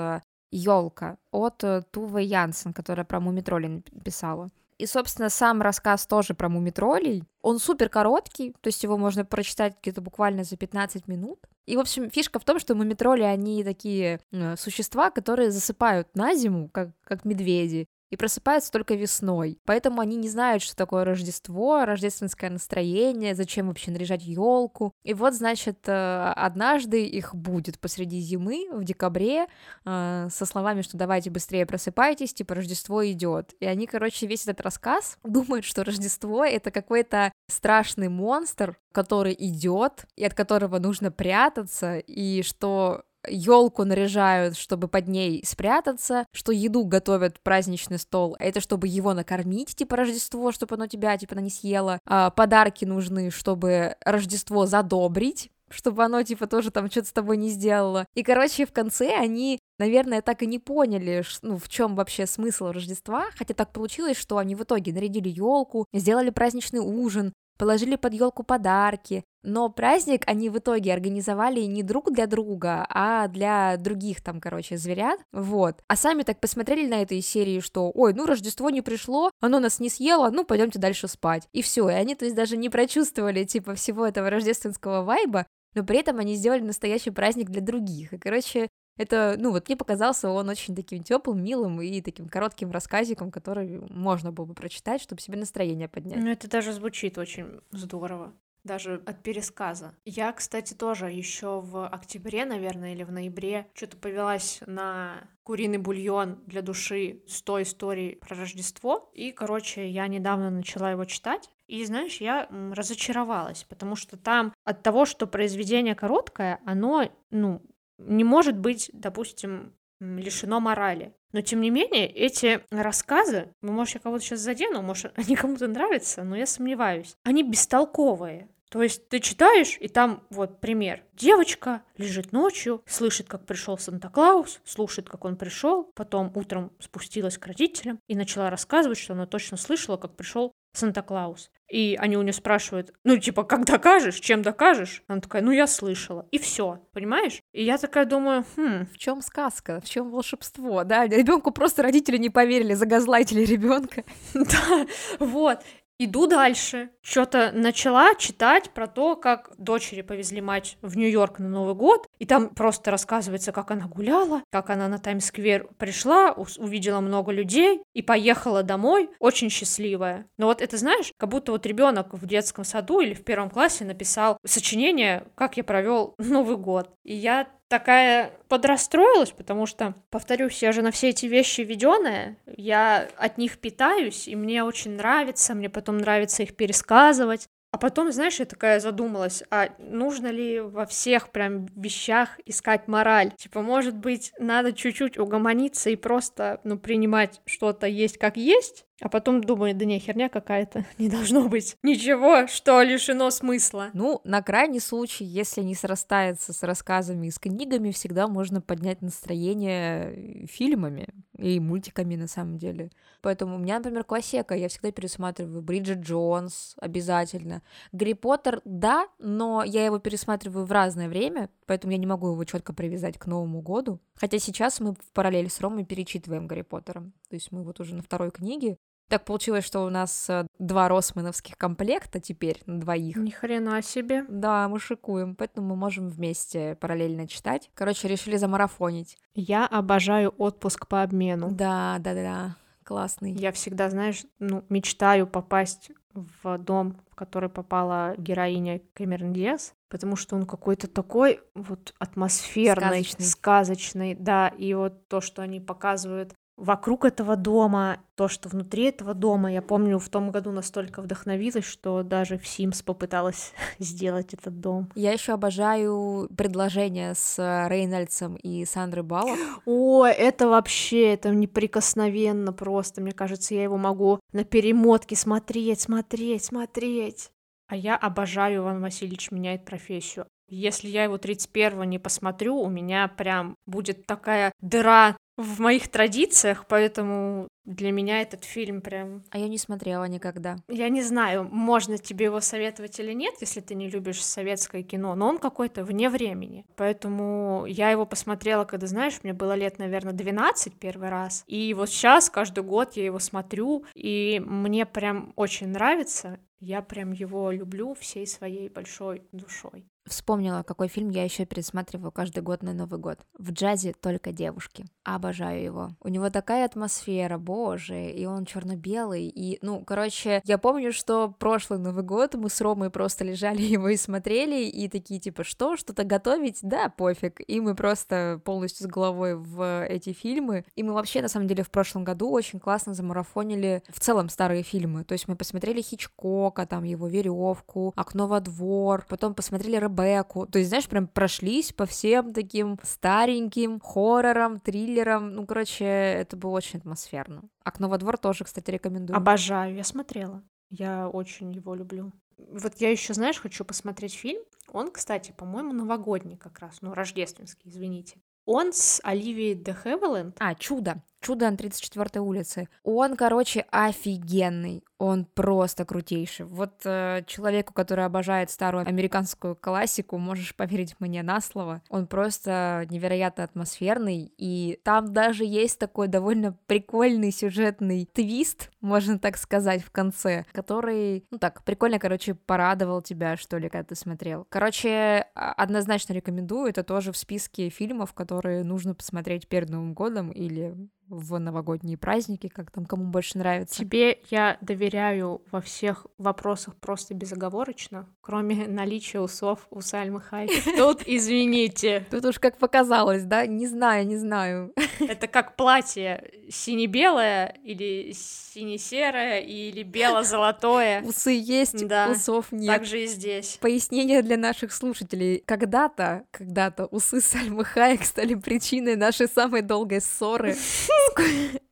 Елка от э, Тувы Янсен, которая про мумитролей написала. И, собственно, сам рассказ тоже про мумитролей. Он супер короткий, то есть его можно прочитать где-то буквально за 15 минут. И, в общем, фишка в том, что мумитроли, они такие э, существа, которые засыпают на зиму, как, как медведи, и просыпаются только весной. Поэтому они не знают, что такое Рождество, рождественское настроение, зачем вообще наряжать елку. И вот, значит, э, однажды их будет посреди зимы, в декабре, э, со словами, что давайте быстрее просыпайтесь, типа Рождество идет. И они, короче, весь этот рассказ думают, что Рождество это какой-то страшный монстр, который идет, и от которого нужно прятаться, и что елку наряжают, чтобы под ней спрятаться, что еду готовят праздничный стол, это чтобы его накормить, типа Рождество, чтобы оно тебя, типа, она не съела, а подарки нужны, чтобы Рождество задобрить, чтобы оно, типа, тоже там что-то с тобой не сделало. И, короче, в конце они, наверное, так и не поняли, ну, в чем вообще смысл Рождества, хотя так получилось, что они в итоге нарядили елку, сделали праздничный ужин, положили под елку подарки, но праздник они в итоге организовали не друг для друга, а для других там, короче, зверят, вот. А сами так посмотрели на эту серию, что, ой, ну Рождество не пришло, оно нас не съело, ну пойдемте дальше спать. И все, и они, то есть, даже не прочувствовали, типа, всего этого рождественского вайба, но при этом они сделали настоящий праздник для других. И, короче, это, ну вот мне показался он очень таким теплым, милым и таким коротким рассказиком, который можно было бы прочитать, чтобы себе настроение поднять. Ну это даже звучит очень здорово даже от пересказа. Я, кстати, тоже еще в октябре, наверное, или в ноябре что-то повелась на куриный бульон для души с той историей про Рождество. И, короче, я недавно начала его читать. И, знаешь, я разочаровалась, потому что там от того, что произведение короткое, оно, ну, не может быть, допустим, лишено морали. Но, тем не менее, эти рассказы, ну, может, я кого-то сейчас задену, может, они кому-то нравятся, но я сомневаюсь, они бестолковые. То есть ты читаешь, и там вот пример. Девочка лежит ночью, слышит, как пришел Санта-Клаус, слушает, как он пришел, потом утром спустилась к родителям и начала рассказывать, что она точно слышала, как пришел Санта-Клаус. И они у нее спрашивают, ну, типа, как докажешь, чем докажешь? Она такая, ну, я слышала. И все, понимаешь? И я такая думаю, хм. В чем сказка? В чем волшебство? Да, ребенку просто родители не поверили, загазлайтили ребенка. Да, вот. Иду дальше. Что-то начала читать про то, как дочери повезли мать в Нью-Йорк на Новый год, и там просто рассказывается, как она гуляла, как она на Таймс-сквер пришла, увидела много людей и поехала домой, очень счастливая. Но вот это, знаешь, как будто вот ребенок в детском саду или в первом классе написал сочинение, как я провел Новый год. И я такая подрастроилась, потому что, повторюсь, я же на все эти вещи веденая, я от них питаюсь, и мне очень нравится, мне потом нравится их пересказывать. А потом, знаешь, я такая задумалась, а нужно ли во всех прям вещах искать мораль? Типа, может быть, надо чуть-чуть угомониться и просто, ну, принимать что-то есть как есть? А потом думаю, да не, херня какая-то, не должно быть ничего, что лишено смысла. Ну, на крайний случай, если не срастается с рассказами и с книгами, всегда можно поднять настроение фильмами и мультиками на самом деле. Поэтому у меня, например, классика, я всегда пересматриваю Бриджит Джонс обязательно. Гарри Поттер, да, но я его пересматриваю в разное время, поэтому я не могу его четко привязать к Новому году. Хотя сейчас мы в параллели с Ромой перечитываем Гарри Поттера. То есть мы вот уже на второй книге. Так получилось, что у нас э, два росмановских комплекта теперь на двоих. Ни хрена себе. Да, мы шикуем, поэтому мы можем вместе параллельно читать. Короче, решили замарафонить. Я обожаю отпуск по обмену. Да, да, да, да. Классный. Я всегда, знаешь, ну, мечтаю попасть в дом, в который попала героиня Кэмерон Диас, потому что он какой-то такой вот атмосферный, Сказочный. сказочный, да, и вот то, что они показывают вокруг этого дома, то, что внутри этого дома. Я помню, в том году настолько вдохновилась, что даже в Sims попыталась сделать этот дом. Я еще обожаю предложение с Рейнольдсом и Сандрой Баллок. О, это вообще, это неприкосновенно просто. Мне кажется, я его могу на перемотке смотреть, смотреть, смотреть. А я обожаю Иван Васильевич меняет профессию. Если я его 31-го не посмотрю, у меня прям будет такая дыра в моих традициях, поэтому для меня этот фильм прям... А я не смотрела никогда. Я не знаю, можно тебе его советовать или нет, если ты не любишь советское кино, но он какой-то вне времени. Поэтому я его посмотрела, когда, знаешь, мне было лет, наверное, 12 первый раз. И вот сейчас каждый год я его смотрю, и мне прям очень нравится. Я прям его люблю всей своей большой душой. Вспомнила, какой фильм я еще пересматриваю каждый год на Новый год. В джазе только девушки. Обожаю его. У него такая атмосфера, боже, и он черно-белый. И, ну, короче, я помню, что прошлый Новый год мы с Ромой просто лежали его и смотрели, и такие типа, что, что-то готовить? Да, пофиг. И мы просто полностью с головой в эти фильмы. И мы вообще, на самом деле, в прошлом году очень классно замарафонили в целом старые фильмы. То есть мы посмотрели Хичкока, там его веревку, окно во двор, потом посмотрели Ребекку. То есть, знаешь, прям прошлись по всем таким стареньким хоррорам, триллерам. Ну, короче, это было очень атмосферно. Окно во двор тоже, кстати, рекомендую. Обожаю, я смотрела. Я очень его люблю. Вот я еще, знаешь, хочу посмотреть фильм. Он, кстати, по-моему, новогодний как раз, ну, рождественский, извините. Он с Оливией де Хевиленд. А, чудо. Чудо на 34-й улице. Он, короче, офигенный. Он просто крутейший. Вот э, человеку, который обожает старую американскую классику, можешь поверить мне на слово. Он просто невероятно атмосферный. И там даже есть такой довольно прикольный сюжетный твист, можно так сказать, в конце, который, ну так, прикольно, короче, порадовал тебя, что ли, когда ты смотрел. Короче, а- однозначно рекомендую. Это тоже в списке фильмов, которые нужно посмотреть перед Новым годом или в новогодние праздники, как там кому больше нравится. Тебе я доверяю во всех вопросах просто безоговорочно, кроме наличия усов у Сальмы Хайек. Тут, извините, Тут уж как показалось, да? Не знаю, не знаю. это как платье сине-белое или сине-серое или бело-золотое. Усы есть, Да, усов нет. Так же и здесь. Пояснение для наших слушателей. Когда-то, когда-то усы Сальмы Хайек стали причиной нашей самой долгой ссоры.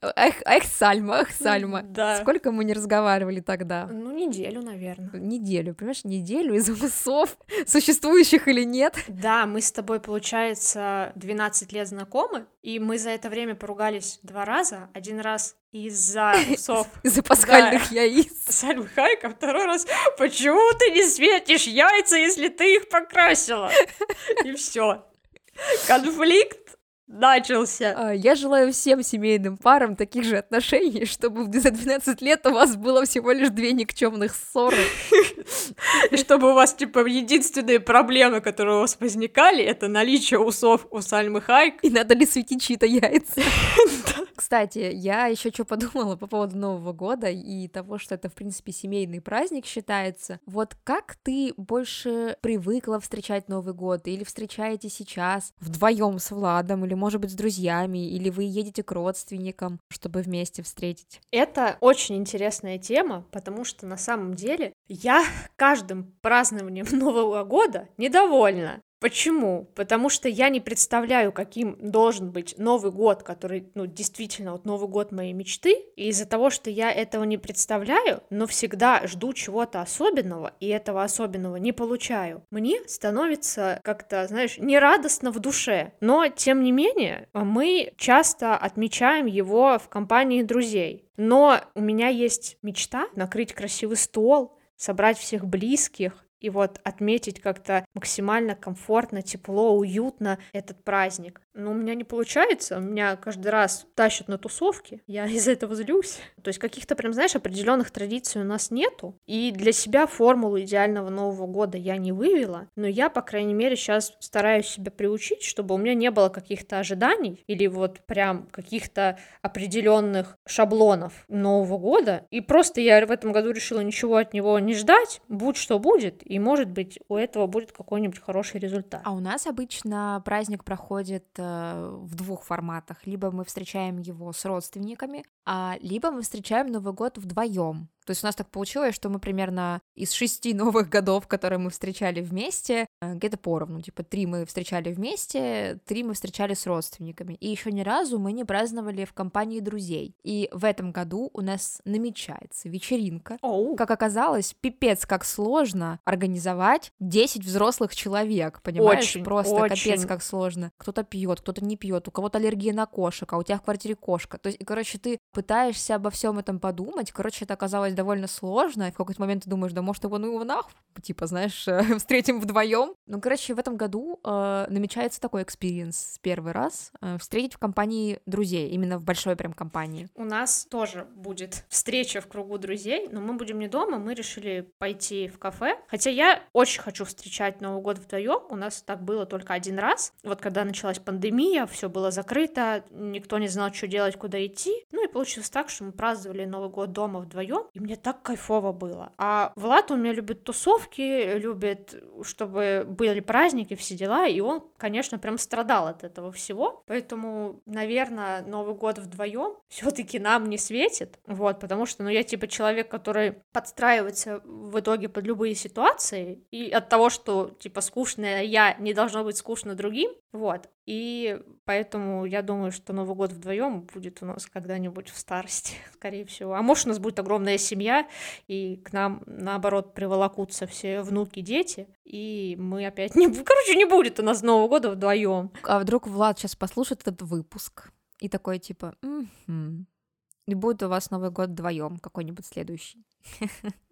Эх, эх, Сальма, эх, Сальма. Да. Сколько мы не разговаривали тогда? Ну, неделю, наверное. Неделю, понимаешь, неделю из усов, существующих или нет. Да, мы с тобой, получается, 12 лет знакомы, и мы за это время поругались два раза. Один раз из-за усов Из-за пасхальных яиц. Сальмы Хайек, а второй раз, почему ты не светишь яйца, если ты их покрасила? И все. Конфликт начался. А, Я желаю всем семейным парам таких же отношений, чтобы за 12 лет у вас было всего лишь две никчемных ссоры. И чтобы у вас, типа, единственные проблемы, которые у вас возникали, это наличие усов у Сальмы Хайек. И надо ли светить чьи-то яйца? Кстати, я еще что подумала по поводу Нового года и того, что это, в принципе, семейный праздник считается. Вот как ты больше привыкла встречать Новый год? Или встречаете сейчас вдвоем с Владом, или, может быть, с друзьями, или вы едете к родственникам, чтобы вместе встретить? Это очень интересная тема, потому что на самом деле я каждым празднованием Нового года недовольна. Почему? Потому что я не представляю, каким должен быть Новый год, который, ну, действительно, вот Новый год моей мечты. И из-за того, что я этого не представляю, но всегда жду чего-то особенного, и этого особенного не получаю, мне становится как-то, знаешь, нерадостно в душе. Но, тем не менее, мы часто отмечаем его в компании друзей. Но у меня есть мечта накрыть красивый стол, собрать всех близких, и вот отметить как-то максимально комфортно, тепло, уютно этот праздник. Но у меня не получается, меня каждый раз тащат на тусовки, я из-за этого злюсь. То есть каких-то прям, знаешь, определенных традиций у нас нету, и для себя формулу идеального Нового года я не вывела, но я, по крайней мере, сейчас стараюсь себя приучить, чтобы у меня не было каких-то ожиданий или вот прям каких-то определенных шаблонов Нового года, и просто я в этом году решила ничего от него не ждать, будь что будет, и, может быть, у этого будет какой-нибудь хороший результат. А у нас обычно праздник проходит э, в двух форматах. Либо мы встречаем его с родственниками, а либо мы встречаем Новый год вдвоем. То есть у нас так получилось, что мы примерно из шести новых годов, которые мы встречали вместе, где-то поровну, типа три мы встречали вместе, три мы встречали с родственниками. И еще ни разу мы не праздновали в компании друзей. И в этом году у нас намечается вечеринка. Oh. Как оказалось, пипец как сложно организовать 10 взрослых человек, понимаешь? Очень, Просто очень. капец как сложно. Кто-то пьет, кто-то не пьет, у кого-то аллергия на кошек, а у тебя в квартире кошка. То есть, короче, ты пытаешься обо всем этом подумать. Короче, это оказалось довольно сложно, и в какой-то момент ты думаешь, да может его ну его нахуй, типа, знаешь, встретим вдвоем. Ну, короче, в этом году э, намечается такой experience первый раз, э, встретить в компании друзей, именно в большой прям компании. У нас тоже будет встреча в кругу друзей, но мы будем не дома, мы решили пойти в кафе. Хотя я очень хочу встречать Новый год вдвоем. У нас так было только один раз. Вот когда началась пандемия, все было закрыто, никто не знал, что делать, куда идти. Ну и получилось так, что мы праздновали Новый год дома вдвоем, и мне так кайфово было. А Влад у меня любит тусовки, любит, чтобы были праздники, все дела, и он, конечно, прям страдал от этого всего. Поэтому, наверное, Новый год вдвоем все-таки нам не светит. Вот, потому что, ну, я типа человек, который подстраивается в итоге под любые ситуации, и от того, что типа скучная я не должно быть скучно другим, вот. И поэтому я думаю, что Новый год вдвоем будет у нас когда-нибудь в старости, скорее всего. А может, у нас будет огромная семья, и к нам, наоборот, приволокутся все внуки, дети, и мы опять не... Короче, не будет у нас Нового года вдвоем. А вдруг Влад сейчас послушает этот выпуск и такой типа, и будет у вас Новый год вдвоем какой-нибудь следующий.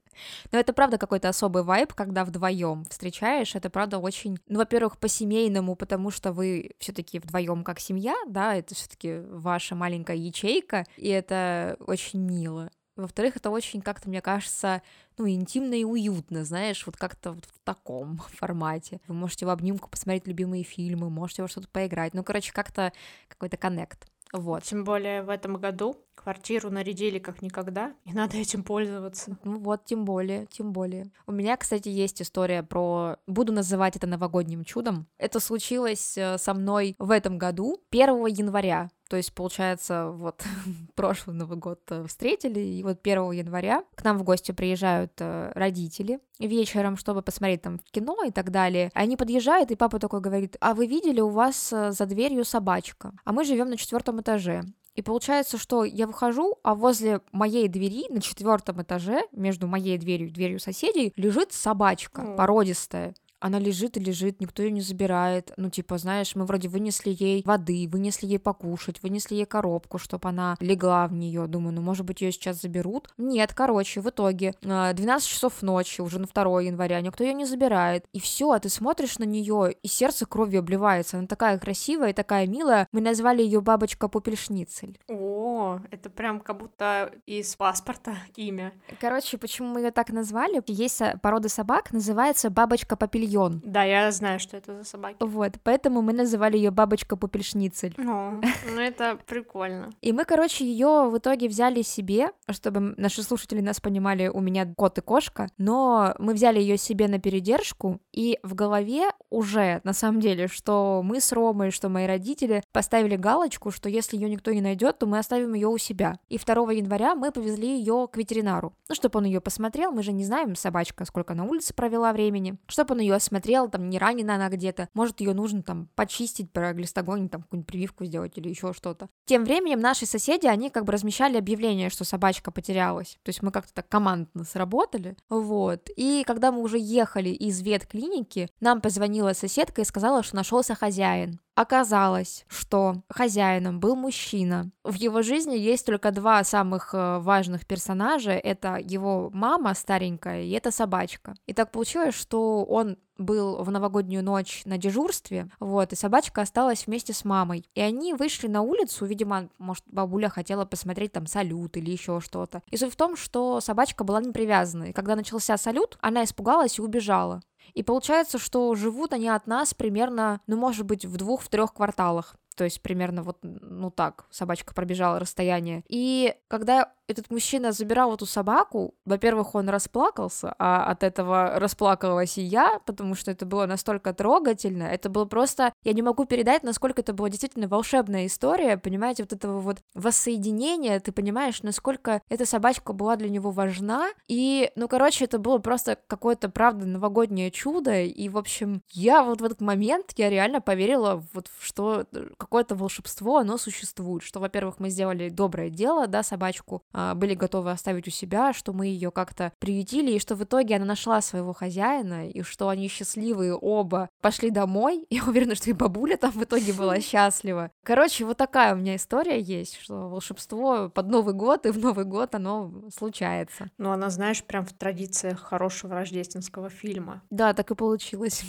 Но это правда какой-то особый вайб, когда вдвоем встречаешь. Это правда очень, ну, во-первых, по-семейному, потому что вы все-таки вдвоем как семья, да, это все-таки ваша маленькая ячейка, и это очень мило. Во-вторых, это очень как-то, мне кажется, ну, интимно и уютно, знаешь, вот как-то вот в таком формате. Вы можете в обнимку посмотреть любимые фильмы, можете во что-то поиграть. Ну, короче, как-то какой-то коннект. Вот. Тем более в этом году квартиру нарядили как никогда, и надо этим пользоваться. Ну вот, тем более, тем более. У меня, кстати, есть история про... Буду называть это новогодним чудом. Это случилось э, со мной в этом году, 1 января. То есть, получается, вот прошлый Новый год э, встретили, и вот 1 января к нам в гости приезжают э, родители вечером, чтобы посмотреть там кино и так далее. Они подъезжают, и папа такой говорит, а вы видели, у вас э, за дверью собачка, а мы живем на четвертом этаже. И получается, что я выхожу, а возле моей двери на четвертом этаже, между моей дверью и дверью соседей, лежит собачка О. породистая. Она лежит и лежит, никто ее не забирает. Ну, типа, знаешь, мы вроде вынесли ей воды, вынесли ей покушать, вынесли ей коробку, чтобы она легла в нее. Думаю, ну, может быть, ее сейчас заберут. Нет, короче, в итоге э, 12 часов ночи, уже на 2 января, никто ее не забирает. И все, а ты смотришь на нее, и сердце кровью обливается. Она такая красивая и такая милая. Мы назвали ее бабочка Пупельшницель. О, это прям как будто из паспорта имя. Короче, почему мы ее так назвали? Есть со- порода собак, называется бабочка Папильон. Да, я знаю, что это за собаки. Вот, поэтому мы называли ее бабочка Пупельшницель. Ну, ну это прикольно. И мы, короче, ее в итоге взяли себе, чтобы наши слушатели нас понимали, у меня кот и кошка, но мы взяли ее себе на передержку, и в голове уже, на самом деле, что мы с Ромой, что мои родители поставили галочку, что если ее никто не найдет, то мы оставим ее у себя. И 2 января мы повезли ее к ветеринару. Ну, чтобы он ее посмотрел, мы же не знаем, собачка, сколько на улице провела времени. Чтобы он ее осмотрел, там, не ранена она где-то. Может, ее нужно там почистить, проглистогонить, там, какую-нибудь прививку сделать или еще что-то. Тем временем наши соседи, они как бы размещали объявление, что собачка потерялась. То есть мы как-то так командно сработали. Вот. И когда мы уже ехали из ветклиники, нам позвонила соседка и сказала, что нашелся хозяин. Оказалось, что хозяином был мужчина. В его жизни есть только два самых э, важных персонажа. Это его мама старенькая и это собачка. И так получилось, что он был в новогоднюю ночь на дежурстве, вот, и собачка осталась вместе с мамой. И они вышли на улицу, видимо, может, бабуля хотела посмотреть там салют или еще что-то. И суть в том, что собачка была не привязана, и когда начался салют, она испугалась и убежала. И получается, что живут они от нас примерно, ну, может быть, в двух-трех кварталах то есть примерно вот, ну так, собачка пробежала расстояние. И когда этот мужчина забирал эту собаку, во-первых, он расплакался, а от этого расплакалась и я, потому что это было настолько трогательно, это было просто, я не могу передать, насколько это была действительно волшебная история, понимаете, вот этого вот воссоединения, ты понимаешь, насколько эта собачка была для него важна, и, ну, короче, это было просто какое-то, правда, новогоднее чудо, и, в общем, я вот в этот момент, я реально поверила вот что какое-то волшебство, оно существует, что, во-первых, мы сделали доброе дело, да, собачку, были готовы оставить у себя, что мы ее как-то приютили, и что в итоге она нашла своего хозяина, и что они счастливые оба пошли домой. Я уверена, что и бабуля там в итоге была счастлива. Короче, вот такая у меня история есть, что волшебство под Новый год, и в Новый год оно случается. Ну, она, знаешь, прям в традициях хорошего рождественского фильма. Да, так и получилось.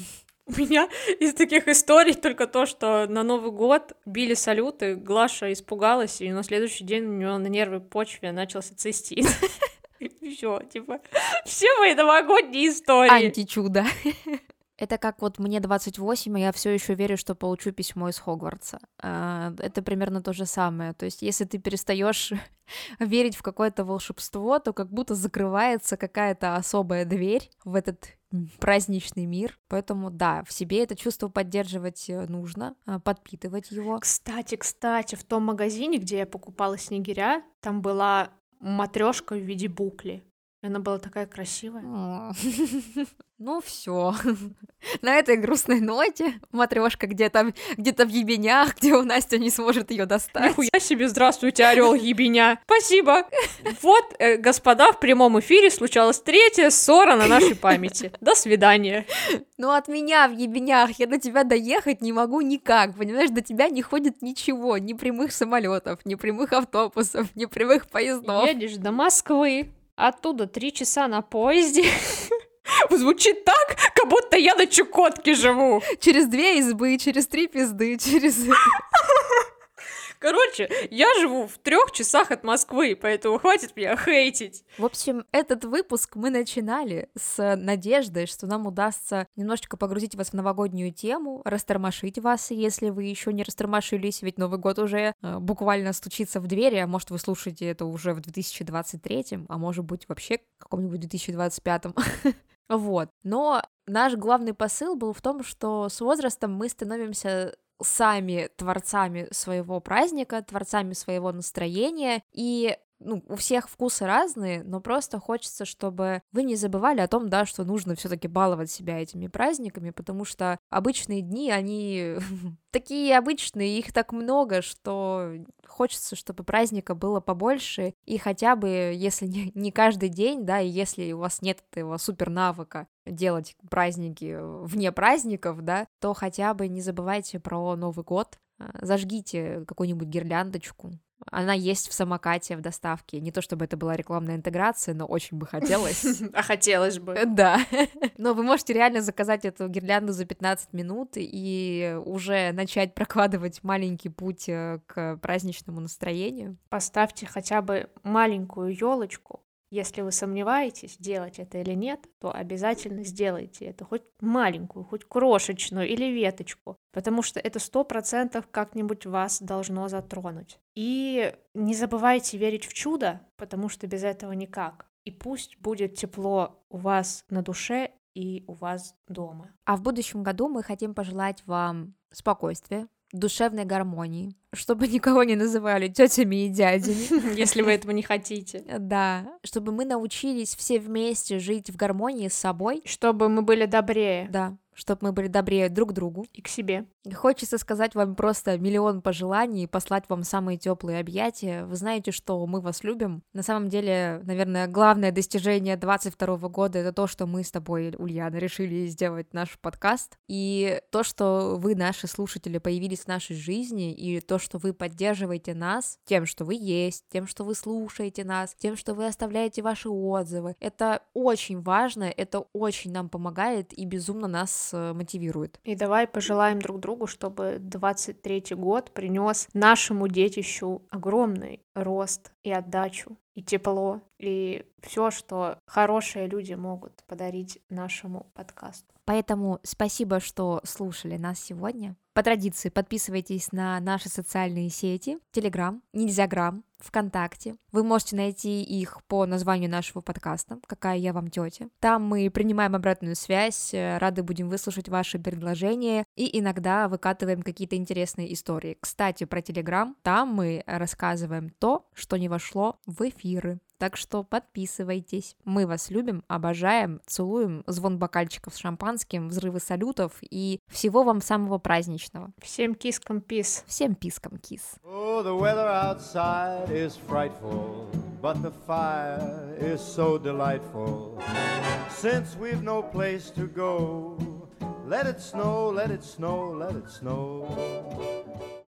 У меня из таких историй только то, что на Новый год били салюты, Глаша испугалась, и на следующий день у нее на нервной почве начался цистит. Все, типа, все мои новогодние истории. Античудо. Это как вот мне 28, и я все еще верю, что получу письмо из Хогвартса. А, это примерно то же самое. То есть, если ты перестаешь верить в какое-то волшебство, то как будто закрывается какая-то особая дверь в этот праздничный мир. Поэтому да, в себе это чувство поддерживать э, нужно, а, подпитывать его. Кстати, кстати, в том магазине, где я покупала снегиря, там была матрешка в виде букли. Она была такая красивая. Ну все. На этой грустной ноте матрешка где-то где-то в ебенях, где у Настя не сможет ее достать. Нихуя себе, здравствуйте, орел ебеня. Спасибо. Вот, э, господа, в прямом эфире случалась третья ссора на нашей памяти. До свидания. Ну от меня в ебенях я до тебя доехать не могу никак, понимаешь, до тебя не ходит ничего, ни прямых самолетов, ни прямых автобусов, ни прямых поездов. Едешь до Москвы, оттуда три часа на поезде. Звучит так, как будто я на Чукотке живу. Через две избы, через три пизды, через... Короче, я живу в трех часах от Москвы, поэтому хватит меня хейтить. В общем, этот выпуск мы начинали с надеждой, что нам удастся немножечко погрузить вас в новогоднюю тему, растормошить вас, если вы еще не растормошились, ведь Новый год уже э, буквально стучится в двери, а может вы слушаете это уже в 2023, а может быть вообще в каком-нибудь 2025. Вот. Но наш главный посыл был в том, что с возрастом мы становимся сами творцами своего праздника, творцами своего настроения, и ну, у всех вкусы разные, но просто хочется, чтобы вы не забывали о том, да, что нужно все-таки баловать себя этими праздниками, потому что обычные дни, они такие обычные, их так много, что хочется, чтобы праздника было побольше, и хотя бы, если не, каждый день, да, и если у вас нет этого супер навыка делать праздники вне праздников, да, то хотя бы не забывайте про Новый год, а, зажгите какую-нибудь гирляндочку, она есть в самокате в доставке. Не то чтобы это была рекламная интеграция, но очень бы хотелось. А хотелось бы. Да. Но вы можете реально заказать эту гирлянду за 15 минут и уже начать прокладывать маленький путь э, к праздничному настроению. Поставьте хотя бы маленькую елочку если вы сомневаетесь, делать это или нет, то обязательно сделайте это, хоть маленькую, хоть крошечную или веточку, потому что это сто процентов как-нибудь вас должно затронуть. И не забывайте верить в чудо, потому что без этого никак. И пусть будет тепло у вас на душе и у вас дома. А в будущем году мы хотим пожелать вам спокойствия, душевной гармонии, чтобы никого не называли тетями и дядями. Если вы этого не хотите. Да, чтобы мы научились все вместе жить в гармонии с собой. Чтобы мы были добрее. Да, чтобы мы были добрее друг другу. И к себе. Хочется сказать вам просто миллион пожеланий, послать вам самые теплые объятия. Вы знаете, что мы вас любим. На самом деле, наверное, главное достижение 22 года это то, что мы с тобой, Ульяна, решили сделать наш подкаст. И то, что вы, наши слушатели, появились в нашей жизни, и то, что вы поддерживаете нас тем, что вы есть, тем, что вы слушаете нас, тем, что вы оставляете ваши отзывы. Это очень важно, это очень нам помогает и безумно нас Э, мотивирует. И давай пожелаем друг другу, чтобы 23 год принес нашему детищу огромный рост и отдачу, и тепло, и все, что хорошие люди могут подарить нашему подкасту. Поэтому спасибо, что слушали нас сегодня. По традиции подписывайтесь на наши социальные сети, Телеграм, Нельзяграм, ВКонтакте. Вы можете найти их по названию нашего подкаста «Какая я вам тетя». Там мы принимаем обратную связь, э, рады будем выслушать ваши предложения и иногда выкатываем какие-то интересные истории. Кстати, про Телеграм, там мы рассказываем то, что не вошло в эфиры. Так что подписывайтесь. Мы вас любим, обожаем, целуем, звон бокальчиков с шампанским, взрывы салютов и всего вам самого праздничного. Всем кискам пис. Всем пискам кис. Oh, the weather outside is frightful, but the fire is so delightful. Since we've no place to go, let it snow, let it snow, let it snow.